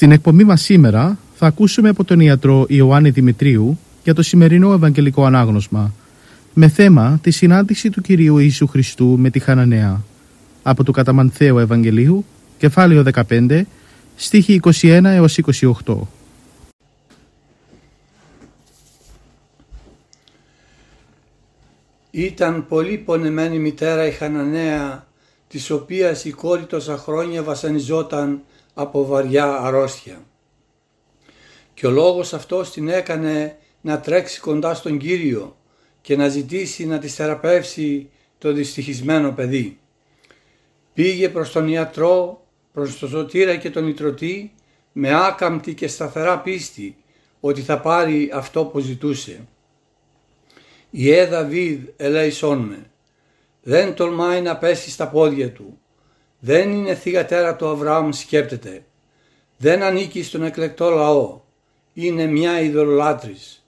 Στην εκπομπή μας σήμερα θα ακούσουμε από τον ιατρό Ιωάννη Δημητρίου για το σημερινό Ευαγγελικό Ανάγνωσμα με θέμα τη συνάντηση του Κυρίου Ιησού Χριστού με τη Χαναναία από του Καταμανθαίου Ευαγγελίου κεφάλαιο 15 στίχη 21 έως 28. Ήταν πολύ πονεμένη μητέρα η Χαναναία της οποίας η κόρη τόσα χρόνια βασανιζόταν από βαριά αρρώστια. Και ο λόγος αυτός την έκανε να τρέξει κοντά στον Κύριο και να ζητήσει να της θεραπεύσει το δυστυχισμένο παιδί. Πήγε προς τον ιατρό, προς τον σωτήρα και τον ιτρωτή με άκαμπτη και σταθερά πίστη ότι θα πάρει αυτό που ζητούσε. «Ιε Δαβίδ ελέησόν με, δεν τολμάει να πέσει στα πόδια του, δεν είναι θυγατέρα του Αβραάμ σκέπτεται. Δεν ανήκει στον εκλεκτό λαό. Είναι μια ειδωλολάτρης.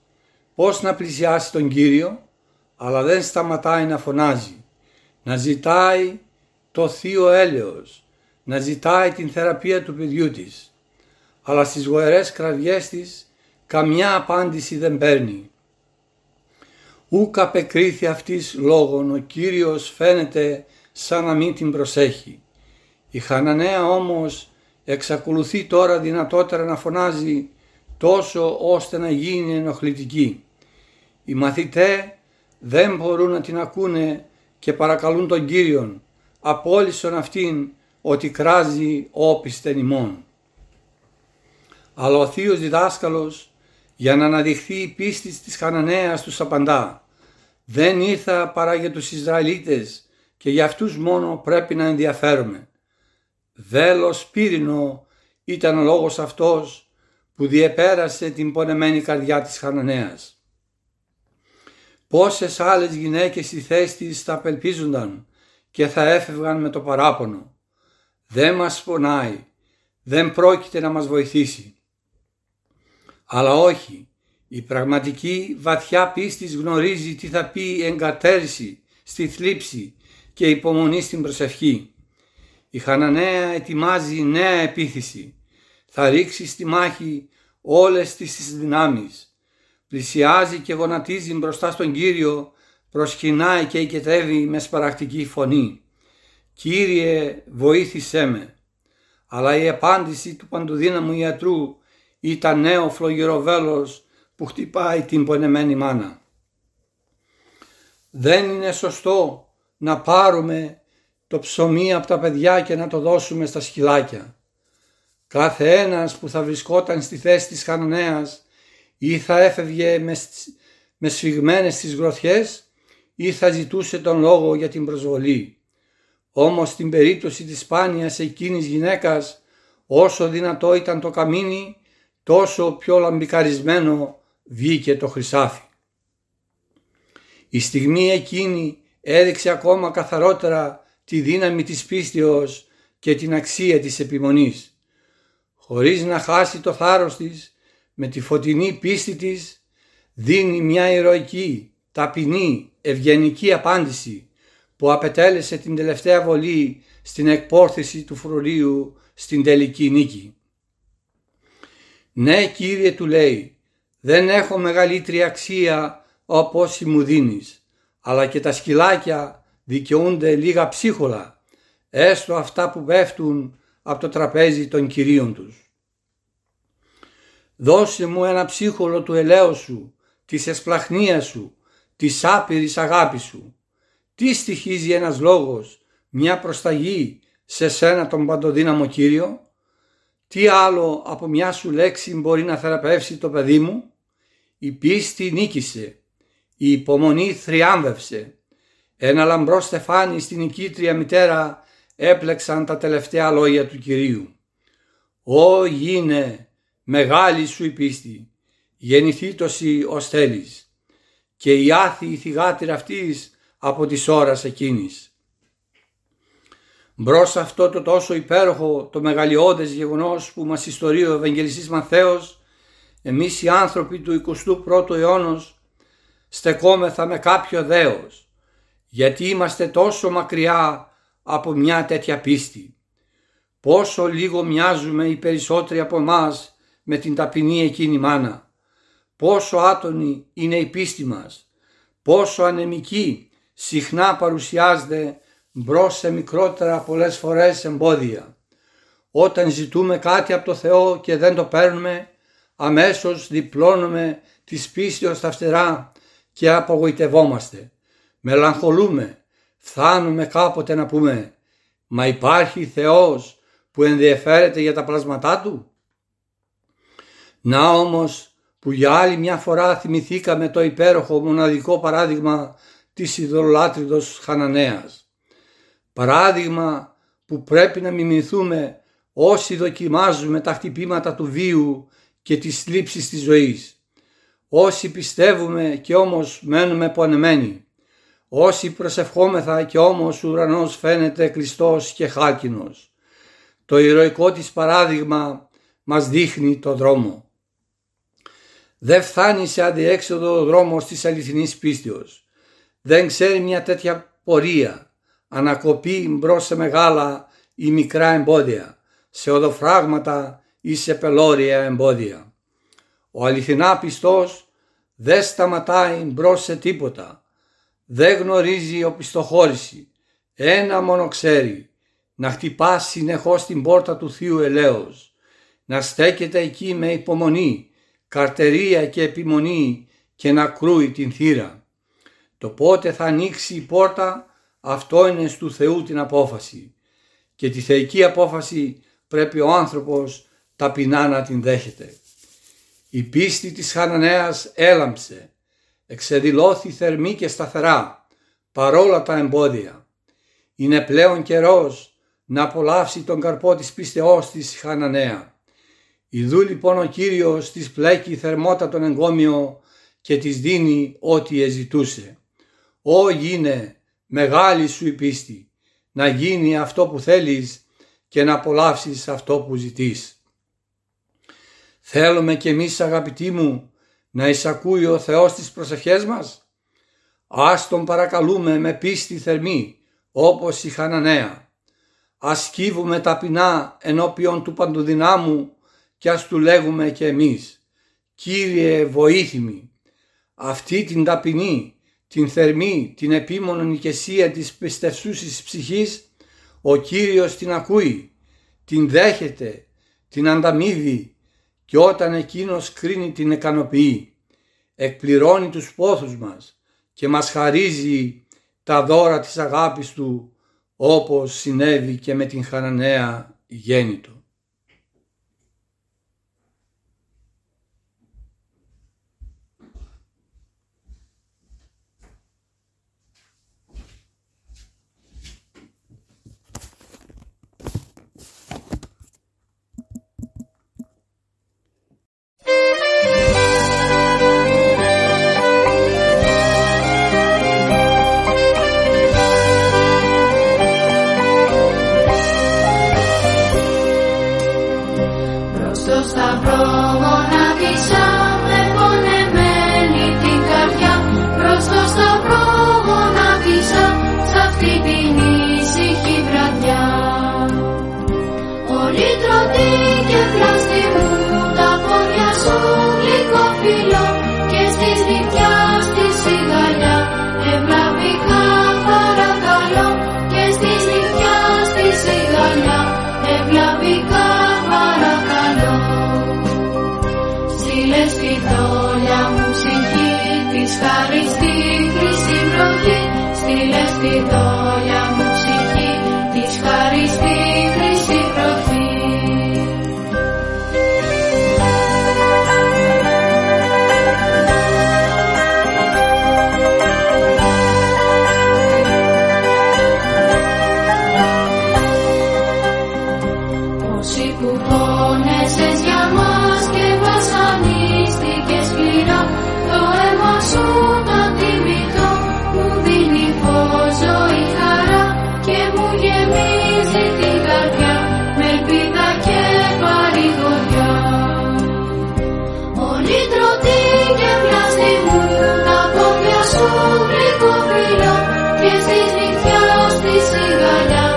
Πώς να πλησιάσει τον Κύριο, αλλά δεν σταματάει να φωνάζει. Να ζητάει το θείο έλεος. Να ζητάει την θεραπεία του παιδιού της. Αλλά στις γοερές κραυγές της καμιά απάντηση δεν παίρνει. Ούκ απεκρίθη αυτής λόγων ο Κύριος φαίνεται σαν να μην την προσέχει. Η Χαναναία όμως εξακολουθεί τώρα δυνατότερα να φωνάζει τόσο ώστε να γίνει ενοχλητική. Οι μαθητέ δεν μπορούν να την ακούνε και παρακαλούν τον Κύριον απόλυσον αυτήν ότι κράζει όπισθεν ημών. Αλλά ο θείος διδάσκαλος για να αναδειχθεί η πίστη της Χαναναίας τους απαντά «Δεν ήρθα παρά για τους Ισραηλίτες και για αυτούς μόνο πρέπει να ενδιαφέρομαι. Δέλος πύρινο ήταν ο λόγος αυτός που διεπέρασε την πονεμένη καρδιά της Χαναναίας. Πόσες άλλες γυναίκες στη θέση της θα απελπίζονταν και θα έφευγαν με το παράπονο. Δεν μας πονάει, δεν πρόκειται να μας βοηθήσει. Αλλά όχι, η πραγματική βαθιά πίστης γνωρίζει τι θα πει εγκατέρηση στη θλίψη και υπομονή στην προσευχή. Η Χαναναία ετοιμάζει νέα επίθεση. Θα ρίξει στη μάχη όλες τις δυνάμεις. Πλησιάζει και γονατίζει μπροστά στον Κύριο, προσκυνάει και οικετεύει με σπαρακτική φωνή. «Κύριε, βοήθησέ με». Αλλά η απάντηση του παντοδύναμου ιατρού ήταν νέο φλογυροβέλος που χτυπάει την πονεμένη μάνα. Δεν είναι σωστό να πάρουμε το ψωμί από τα παιδιά και να το δώσουμε στα σκυλάκια. Κάθε ένας που θα βρισκόταν στη θέση της Χαναναίας ή θα έφευγε με, με σφιγμένες τις γροθιές ή θα ζητούσε τον λόγο για την προσβολή. Όμως στην περίπτωση της σπάνιας εκείνης γυναίκας όσο δυνατό ήταν το καμίνι τόσο πιο λαμπικαρισμένο βγήκε το χρυσάφι. Η στιγμή εκείνη έδειξε ακόμα καθαρότερα τη δύναμη της πίστεως και την αξία της επιμονής. Χωρίς να χάσει το θάρρος της, με τη φωτεινή πίστη της, δίνει μια ηρωική, ταπεινή, ευγενική απάντηση που απετέλεσε την τελευταία βολή στην εκπόρθηση του φρουρίου στην τελική νίκη. «Ναι Κύριε» του λέει, «δεν έχω μεγαλύτερη αξία όπως μου δίνεις, αλλά και τα σκυλάκια δικαιούνται λίγα ψίχολα, έστω αυτά που πέφτουν από το τραπέζι των κυρίων τους. Δώσε μου ένα ψίχολο του ελέου σου, της εσπλαχνίας σου, της άπειρης αγάπης σου. Τι στοιχίζει ένας λόγος, μια προσταγή σε σένα τον παντοδύναμο Κύριο; Τι άλλο από μια σου λέξη μπορεί να θεραπεύσει το παιδί μου; Η πίστη νίκησε, η υπομονή θριάμβευσε. Ένα λαμπρό στεφάνι στην οικήτρια μητέρα έπλεξαν τα τελευταία λόγια του Κυρίου. «Ω γίνε, μεγάλη σου η πίστη, γεννηθήτωση ως θέλεις» και η άθη θυγάτηρα αυτής από τις ώρας εκείνης. Μπρος αυτό το τόσο υπέροχο, το μεγαλειώδες γεγονός που μας ιστορεί ο Ευαγγελιστής Μαθαίος, εμείς οι άνθρωποι του 21ου αιώνος στεκόμεθα με κάποιο δέος, γιατί είμαστε τόσο μακριά από μια τέτοια πίστη. Πόσο λίγο μοιάζουμε οι περισσότεροι από εμάς με την ταπεινή εκείνη μάνα. Πόσο άτονη είναι η πίστη μας. Πόσο ανεμική συχνά παρουσιάζεται μπρος σε μικρότερα πολλές φορές εμπόδια. Όταν ζητούμε κάτι από το Θεό και δεν το παίρνουμε, αμέσως διπλώνουμε της πίστεως τα φτερά και απογοητευόμαστε. Μελαγχολούμε, φτάνουμε κάποτε να πούμε «Μα υπάρχει Θεός που ενδιαφέρεται για τα πλάσματά Του». Να όμως που για άλλη μια φορά θυμηθήκαμε το υπέροχο μοναδικό παράδειγμα της ιδωλολάτριδος Χαναναίας. Παράδειγμα που πρέπει να μιμηθούμε όσοι δοκιμάζουμε τα χτυπήματα του βίου και τις λήψεις της ζωής. Όσοι πιστεύουμε και όμως μένουμε πονεμένοι. Όσοι προσευχόμεθα και όμως ο ουρανός φαίνεται κλειστός και χάλκινος. Το ηρωικό της παράδειγμα μας δείχνει το δρόμο. Δεν φτάνει σε αντιέξοδο ο δρόμος της αληθινής πίστεως. Δεν ξέρει μια τέτοια πορεία. Ανακοπεί μπρος σε μεγάλα ή μικρά εμπόδια, σε οδοφράγματα ή σε πελώρια εμπόδια. Ο αληθινά πιστός δεν σταματάει μπρος σε τίποτα. Δεν γνωρίζει οπισθοχώρηση. Ένα μόνο ξέρει. Να χτυπά συνεχώς την πόρτα του Θείου Ελέος. Να στέκεται εκεί με υπομονή, καρτερία και επιμονή και να κρούει την θύρα. Το πότε θα ανοίξει η πόρτα αυτό είναι στου Θεού την απόφαση και τη θεϊκή απόφαση πρέπει ο άνθρωπος ταπεινά να την δέχεται. Η πίστη της Χαναναίας έλαμψε, εξεδηλώθη θερμή και σταθερά παρόλα τα εμπόδια. Είναι πλέον καιρός να απολαύσει τον καρπό της πίστεώς της Χαναναία. Ιδού λοιπόν ο Κύριος της πλέκει θερμότατον εγκόμιο και της δίνει ό,τι εζητούσε. Ω γίνε μεγάλη σου η πίστη, να γίνει αυτό που θέλεις και να απολαύσεις αυτό που ζητείς. Θέλουμε κι εμείς αγαπητοί μου να εισακούει ο Θεός τις προσευχές μας; Ας τον παρακαλούμε με πίστη θερμή όπως η Χαναναία. Ας κύβουμε ταπεινά ενώπιον του Παντοδυνάμου και ας του λέγουμε και εμείς «Κύριε βοήθημη, αυτή την ταπεινή, την θερμή, την επίμονη ηκεσία της πιστευσούσης ψυχής, ο Κύριος την ακούει, την δέχεται, την ανταμείβει και όταν εκείνος κρίνει την ικανοποιεί, εκπληρώνει τους πόθους μας και μας χαρίζει τα δώρα της αγάπης Του όπως συνέβη και με την Χαραναία γέννητο. 你是月亮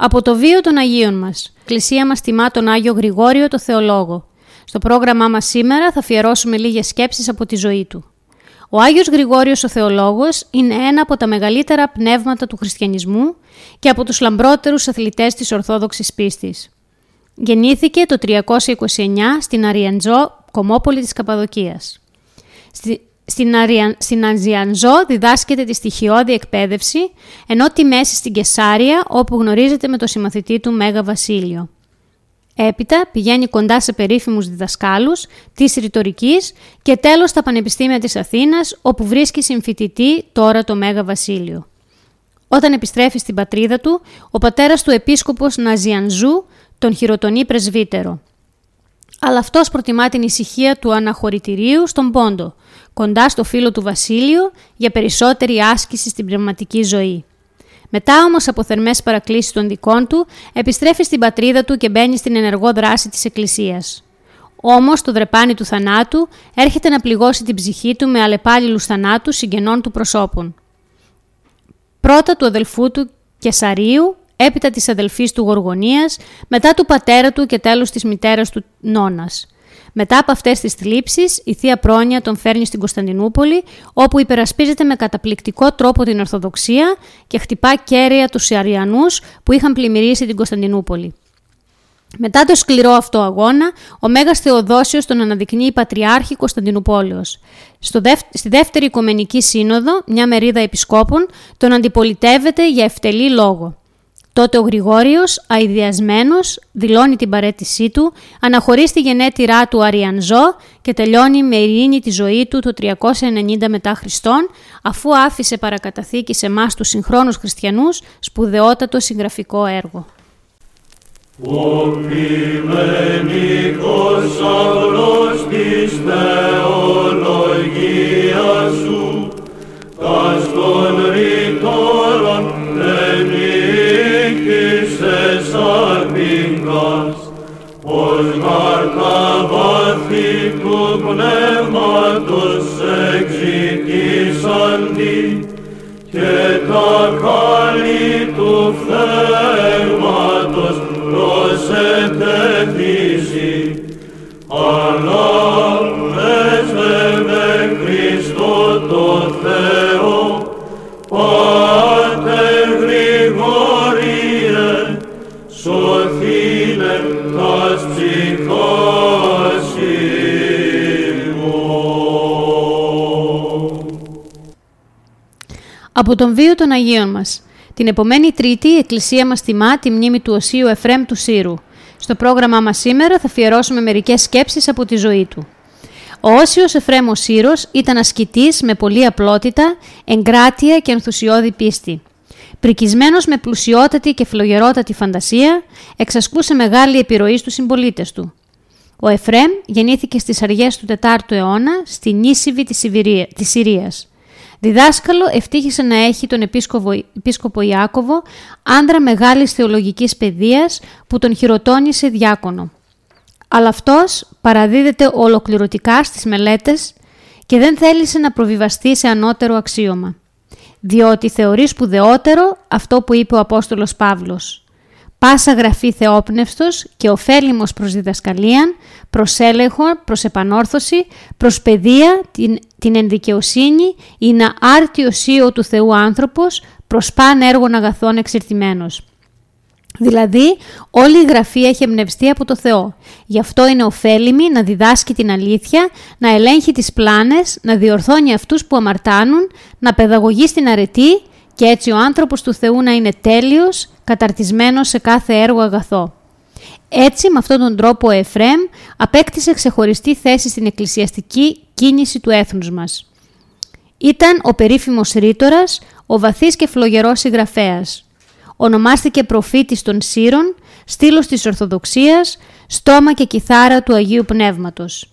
Από το βίο των Αγίων μας. Εκκλησία μας τιμά τον Άγιο Γρηγόριο το Θεολόγο. Στο πρόγραμμά μας σήμερα θα αφιερώσουμε λίγες σκέψεις από τη ζωή του. Ο Άγιος Γρηγόριος ο Θεολόγος είναι ένα από τα μεγαλύτερα πνεύματα του χριστιανισμού και από τους λαμπρότερους αθλητές της Ορθόδοξης πίστης. Γεννήθηκε το 329 στην Αριαντζό, κομμόπολη της Καπαδοκίας. Στην, Αρια... στην Ανζιανζό διδάσκεται τη στοιχειώδη εκπαίδευση, ενώ τη μέση στην Κεσάρια, όπου γνωρίζεται με το συμμαθητή του Μέγα Βασίλειο. Έπειτα πηγαίνει κοντά σε περίφημους διδασκάλους της ρητορικής και τέλος στα Πανεπιστήμια της Αθήνας, όπου βρίσκει συμφοιτητή τώρα το Μέγα Βασίλειο. Όταν επιστρέφει στην πατρίδα του, ο πατέρας του επίσκοπος Ναζιανζού τον χειροτονεί πρεσβύτερο. Αλλά αυτός προτιμά την ησυχία του αναχωρητηρίου στον Πόντο, κοντά στο φίλο του Βασίλειο για περισσότερη άσκηση στην πνευματική ζωή. Μετά όμως από θερμές παρακλήσεις των δικών του, επιστρέφει στην πατρίδα του και μπαίνει στην ενεργό δράση της Εκκλησίας. Όμως το δρεπάνι του θανάτου έρχεται να πληγώσει την ψυχή του με αλλεπάλληλους θανάτους συγγενών του προσώπων. Πρώτα του αδελφού του Κεσαρίου, έπειτα της αδελφής του Γοργονίας, μετά του πατέρα του και τέλος της μητέρας του Νόνας. Μετά από αυτές τις θλίψεις, η θεία Πρόνοια τον φέρνει στην Κωνσταντινούπολη, όπου υπερασπίζεται με καταπληκτικό τρόπο την Ορθοδοξία και χτυπά κέρια τους Αριανού που είχαν πλημμυρίσει την Κωνσταντινούπολη. Μετά το σκληρό αυτό αγώνα, ο Μέγας Θεοδόσιος τον αναδεικνύει Πατριάρχη Κωνσταντινούπολεως. στη δεύτερη Οικουμενική Σύνοδο, μια μερίδα επισκόπων τον αντιπολιτεύεται για ευτελή λόγο. Τότε ο Γρηγόριος, αειδιασμένος, δηλώνει την παρέτησή του, αναχωρεί στη γενέτειρά του Αριανζό και τελειώνει με ειρήνη τη ζωή του το 390 μετά Χριστόν, αφού άφησε παρακαταθήκη σε εμάς τους συγχρόνους χριστιανούς σπουδαιότατο συγγραφικό έργο. Ο της θεολογίας σου, ως μάρκα βάθη του πνεύματος εξητήσαντι και τα χάλη Από τον βίο των Αγίων μας. Την επομένη Τρίτη η Εκκλησία μας τιμά τη μνήμη του Οσίου Εφρέμ του Σύρου. Στο πρόγραμμά μας σήμερα θα αφιερώσουμε μερικές σκέψεις από τη ζωή του. Ο Όσιος Εφρέμ ο Σύρος ήταν ασκητής με πολλή απλότητα, εγκράτεια και ενθουσιώδη πίστη. Πρικισμένος με πλουσιότατη και φλογερότατη φαντασία, εξασκούσε μεγάλη επιρροή στους συμπολίτες του. Ο Εφρέμ γεννήθηκε στις αργές του 4ου αιώνα στη Νίσιβη της Συρίας. Διδάσκαλο ευτύχησε να έχει τον επίσκοπο, επίσκοπο Ιάκωβο, άνδρα μεγάλης θεολογικής παιδείας που τον χειροτώνησε διάκονο. Αλλά αυτός παραδίδεται ολοκληρωτικά στις μελέτες και δεν θέλησε να προβιβαστεί σε ανώτερο αξίωμα διότι θεωρεί σπουδαιότερο αυτό που είπε ο Απόστολος Παύλος. Πάσα γραφή θεόπνευστος και ωφέλιμος προς διδασκαλίαν, προς έλεγχο, προς επανόρθωση, προς παιδεία, την, την ενδικαιοσύνη, είναι άρτιος ήω του Θεού άνθρωπος, προς παν έργων αγαθών εξερτημένος. Δηλαδή, όλη η γραφή έχει εμπνευστεί από το Θεό. Γι' αυτό είναι ωφέλιμη να διδάσκει την αλήθεια, να ελέγχει τις πλάνες, να διορθώνει αυτούς που αμαρτάνουν, να παιδαγωγεί στην αρετή και έτσι ο άνθρωπος του Θεού να είναι τέλειος, καταρτισμένος σε κάθε έργο αγαθό. Έτσι, με αυτόν τον τρόπο ο Εφρέμ απέκτησε ξεχωριστή θέση στην εκκλησιαστική κίνηση του έθνους μας. Ήταν ο περίφημος ρήτορας, ο βαθύς και φλογερός συγγραφέας ονομάστηκε προφήτης των Σύρων, στήλος της Ορθοδοξίας, στόμα και κιθάρα του Αγίου Πνεύματος.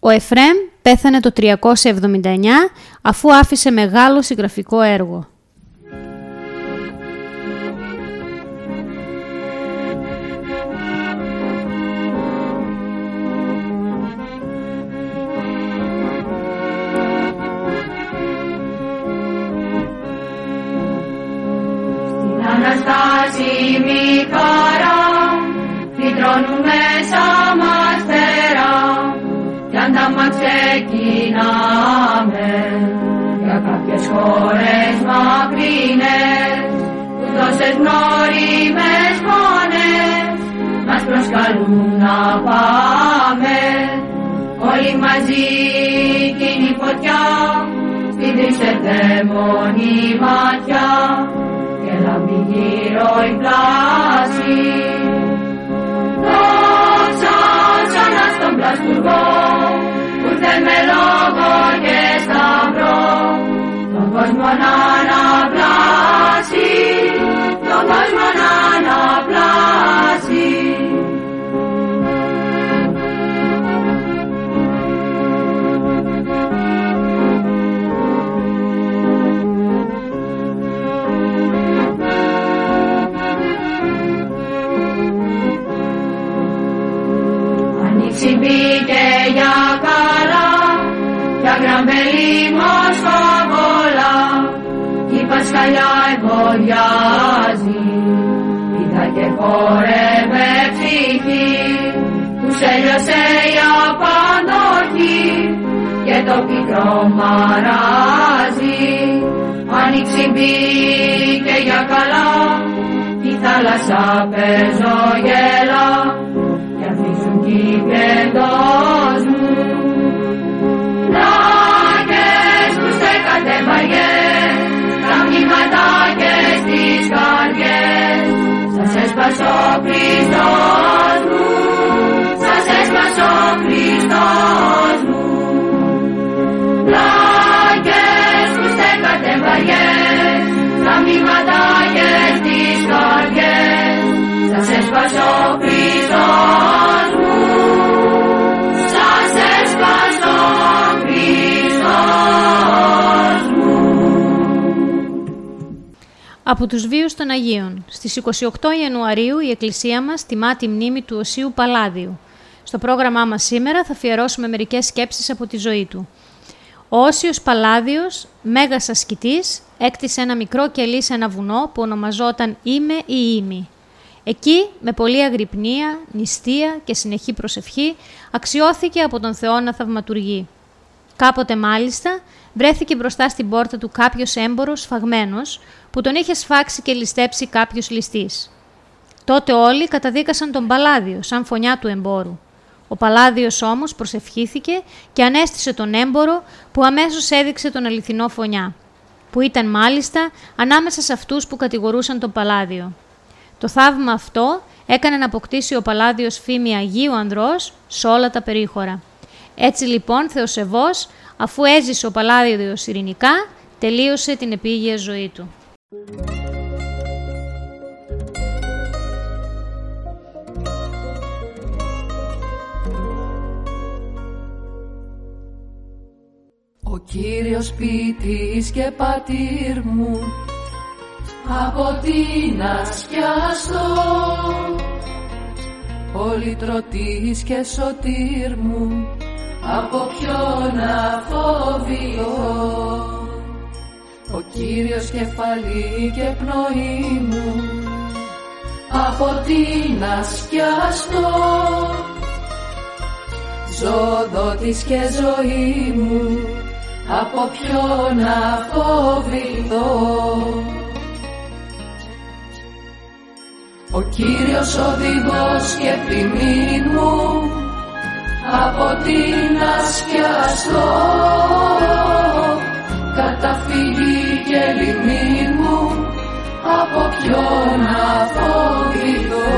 Ο Εφρέμ πέθανε το 379 αφού άφησε μεγάλο συγγραφικό έργο. Αναστάσιμη χαρά φυτρώνουμε σαν μας φτερά κι αν τα μας ξεκινάμε για κάποιες χώρες μακρινές που τόσες γνώριμες φωνές μας προσκαλούν να πάμε. Όλοι μαζί κοινή φωτιά στην τρισετέμονη ματιά και λαμπή γύρω η Πασχαλιά εμποδιάζει πίτα και χόρευε ψυχή τους έλειωσε η απαντοχή και το πικρό μαράζει. Άνοιξη μπήκε για καλά. Τη θάλασσα παίζω γέλα. Και αφήσουν κύπεντος μου. Πλάκες που στέκατε βαριές. τα μνήματα και στις καρδιές σας έσπασε ο Χριστός μου. Σας έσπασε ο Χριστός μου Πλάκες που στέκατε βαριές τα μνήματα και στις καρδιές σας έσπασε ο Χριστός μου Από τους βίους των Αγίων. Στις 28 Ιανουαρίου η Εκκλησία μας τιμά τη μνήμη του Οσίου Παλάδιου. Στο πρόγραμμά μας σήμερα θα αφιερώσουμε μερικές σκέψεις από τη ζωή του. Ο Όσιος Παλάδιος, μέγας ασκητής, έκτισε ένα μικρό κελί σε ένα βουνό που ονομαζόταν Είμαι ή Ήμη. Εκεί, με πολλή αγρυπνία, νηστεία και συνεχή προσευχή, αξιώθηκε από τον Θεό να θαυματουργεί. Κάποτε μάλιστα βρέθηκε μπροστά στην πόρτα του κάποιος έμπορος σφαγμένος που τον είχε σφάξει και ληστέψει κάποιος ληστής. Τότε όλοι καταδίκασαν τον Παλάδιο σαν φωνιά του εμπόρου. Ο Παλάδιος όμως προσευχήθηκε και ανέστησε τον έμπορο που αμέσως έδειξε τον αληθινό φωνιά, που ήταν μάλιστα ανάμεσα σε αυτούς που κατηγορούσαν τον Παλάδιο. Το θαύμα αυτό έκανε να αποκτήσει ο Παλάδιος φήμη Αγίου Ανδρός σε όλα τα περίχωρα. Έτσι λοιπόν Θεοσεβός, αφού έζησε ο Παλάδιος ειρηνικά, τελείωσε την επίγεια ζωή του. Ο Κύριος ποιητής και πατήρ μου από την ασκιαστό πολυτρωτής και σωτήρ μου από ποιον να φοβηθώ. ο Κύριος κεφαλή και πνοή μου από την ασκιαστό. Ζωδότης και ζωή μου από ποιον να φοβηθώ Ο Κύριος οδηγός και ποιμήν μου από την ασκιαστό. Καταφύγει ποιον να φοβηθώ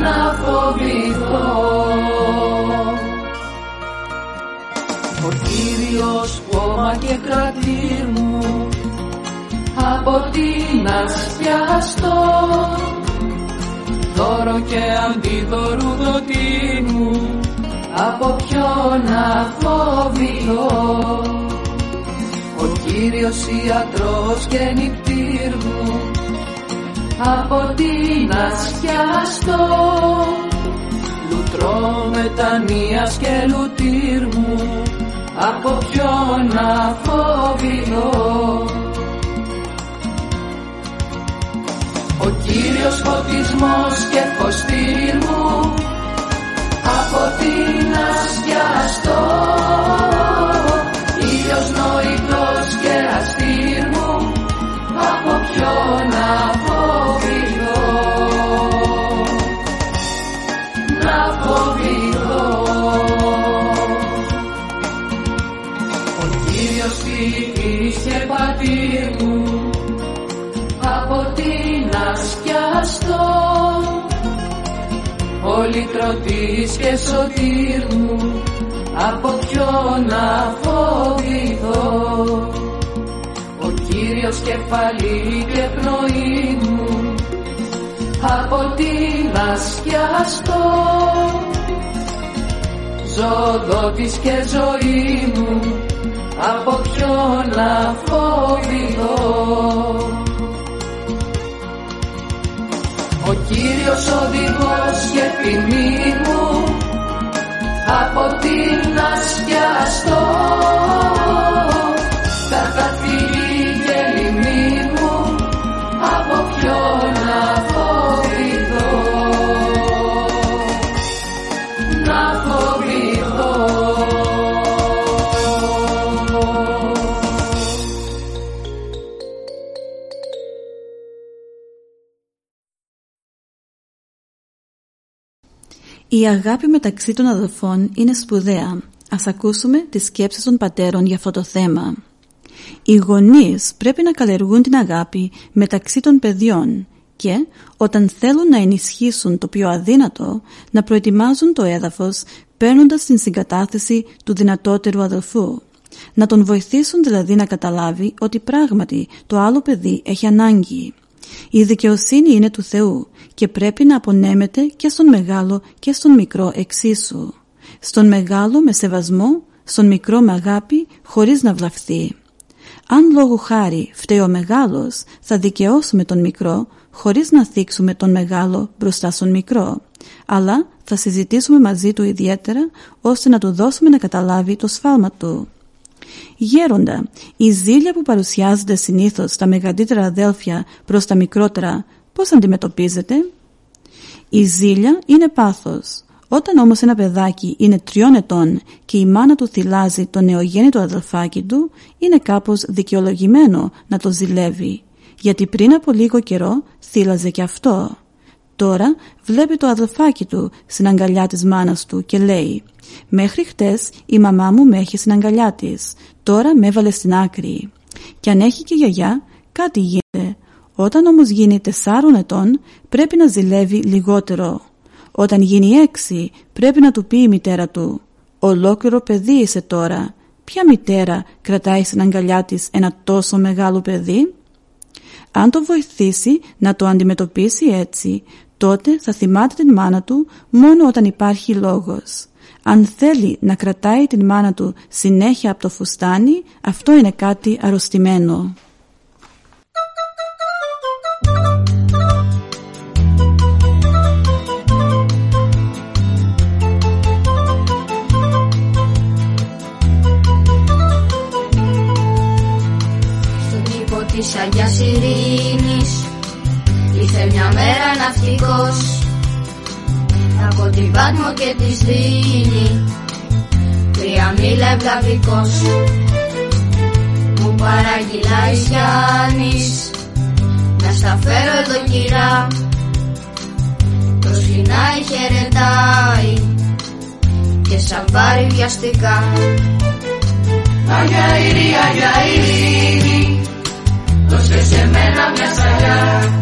να φοβηθώ. Ο Κύριος κόμμα και κρατήρ μου από την ασκιαστό δώρο και αντίδωρου δοτή μου από ποιον να φοβηθώ ο Κύριος ιατρός και νυχτήρ μου από την ασκιαστό λουτρό μετανοίας και λουτήρ μου από ποιον να φοβηθώ Ο Κύριος φωτισμός και φωστήρι μου από ποιον να φοβηθώ; Ο Κύριος κεφαλή και πνοή μου από την ασκιαστό ζωδότης και ζωή μου από ποιον να φοβηθώ; Ο Κύριος οδηγός και ποινή μου από την ασκιαστό καταφύγει Η αγάπη μεταξύ των αδελφών είναι σπουδαία. Ας ακούσουμε τις σκέψεις των πατέρων για αυτό το θέμα. Οι γονείς πρέπει να καλλιεργούν την αγάπη μεταξύ των παιδιών και όταν θέλουν να ενισχύσουν το πιο αδύνατο να προετοιμάζουν το έδαφος παίρνοντας την συγκατάθεση του δυνατότερου αδελφού. Να τον βοηθήσουν δηλαδή να καταλάβει ότι πράγματι το άλλο παιδί έχει ανάγκη. Η δικαιοσύνη είναι του Θεού και πρέπει να απονέμεται και στον μεγάλο και στον μικρό εξίσου. Στον μεγάλο με σεβασμό, στον μικρό με αγάπη χωρίς να βλαφθεί. Αν λόγου χάρη φταίει ο μεγάλος, θα δικαιώσουμε τον μικρό χωρίς να θίξουμε τον μεγάλο μπροστά στον μικρό. Αλλά θα συζητήσουμε μαζί του ιδιαίτερα ώστε να του δώσουμε να καταλάβει το σφάλμα του. Γέροντα, η ζήλια που παρουσιάζονται συνήθως στα μεγαλύτερα αδέλφια προς τα μικρότερα, πώς αντιμετωπίζετε; Η ζήλια είναι πάθος. Όταν όμως ένα παιδάκι είναι τριών ετών και η μάνα του θυλάζει το νεογέννητο αδελφάκι του, είναι κάπως δικαιολογημένο να το ζηλεύει, γιατί πριν από λίγο καιρό θύλαζε και αυτό. Τώρα βλέπει το αδελφάκι του στην αγκαλιά της μάνας του και λέει «Μέχρι χτες η μαμά μου με έχει στην αγκαλιά της, τώρα με έβαλε στην άκρη. Και αν έχει και γιαγιά, κάτι γίνεται. Όταν όμως γίνει τεσσάρων ετών, πρέπει να ζηλεύει λιγότερο. Όταν γίνει έξι, πρέπει να του πει η μητέρα του «Ολόκληρο παιδί είσαι τώρα. Ποια μητέρα κρατάει στην αγκαλιά της ένα τόσο μεγάλο παιδί» Αν το βοηθήσει να το αντιμετωπίσει έτσι, τότε θα θυμάται την μάνα του μόνο όταν υπάρχει λόγος. Αν θέλει να κρατάει την μάνα του συνέχεια από το φουστάνι, αυτό είναι κάτι αρρωστημένο. Στον κήπο της Αγιάς Ειρήνης Ήρθε μια μέρα ναυτικός Από την Πάτμο και τη Σδίνη Τρία μίλα ευλαβικός Μου παραγγειλάει Γιάννης Να στα φέρω εδώ κυρά. Το σφινάει χαιρετάει Και σαν πάρει βιαστικά. Αγιά Ειρήνη, Αγιά Ειρήνη Δώσε σε μένα μια σαλιά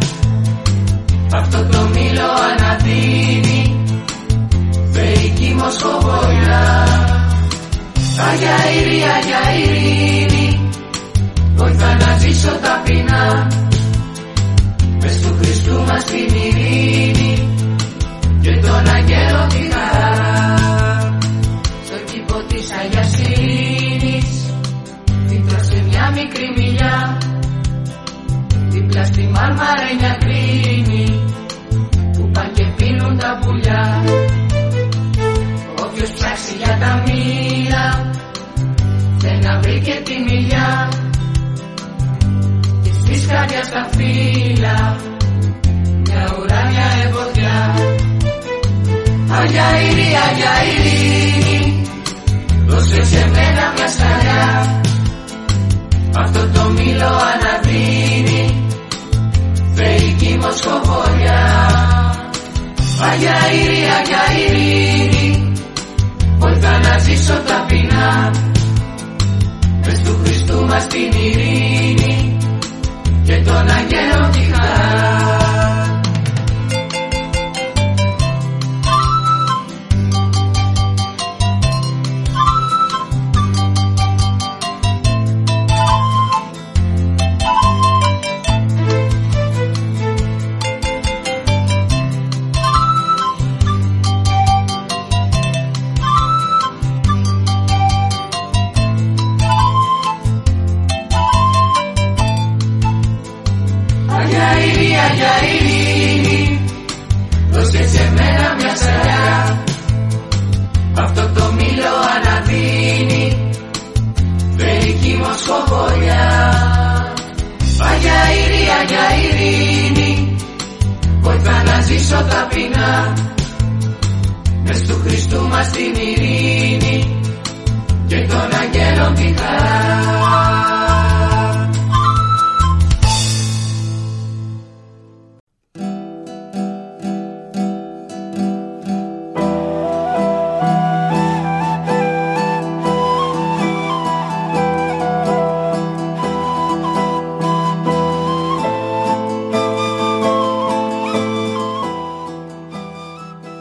Αυτό το μήλο αναδίνει Θεϊκή μοσχοβολιά Αγιά Ειρήνη, Αγιά Ειρήνη Βοηθά να ζήσω ταπεινά. Μες του Χριστού μας την ειρήνη Και τον αγγέλο τη χαρά. Στο κήπο της Αγιάς Ειρήνης Δίπλωσε μια μικρή μιλιά Δίπλα στη μάρμαρα κρίνη Που παν και πίνουν τα πουλιά Όποιος ψάξει για τα μοίρα Θέλει να βρει και τη μιλιά Και στις καρδιάς τα φύλλα. Μια ουράνια εποχιά Αγιά Ειρήνη, Αγιά Ειρήνη δώσε σε μένα μια σκαλιά. Αυτό το μήλο αναδρύνει θεϊκή μοσχοβολιά Αγιά Ειρήνη, Αγιά Ειρήνη βοηθά να ζήσω ταπεινά μες του Χριστού μας την ειρήνη και τον αγγέλων τη χαρά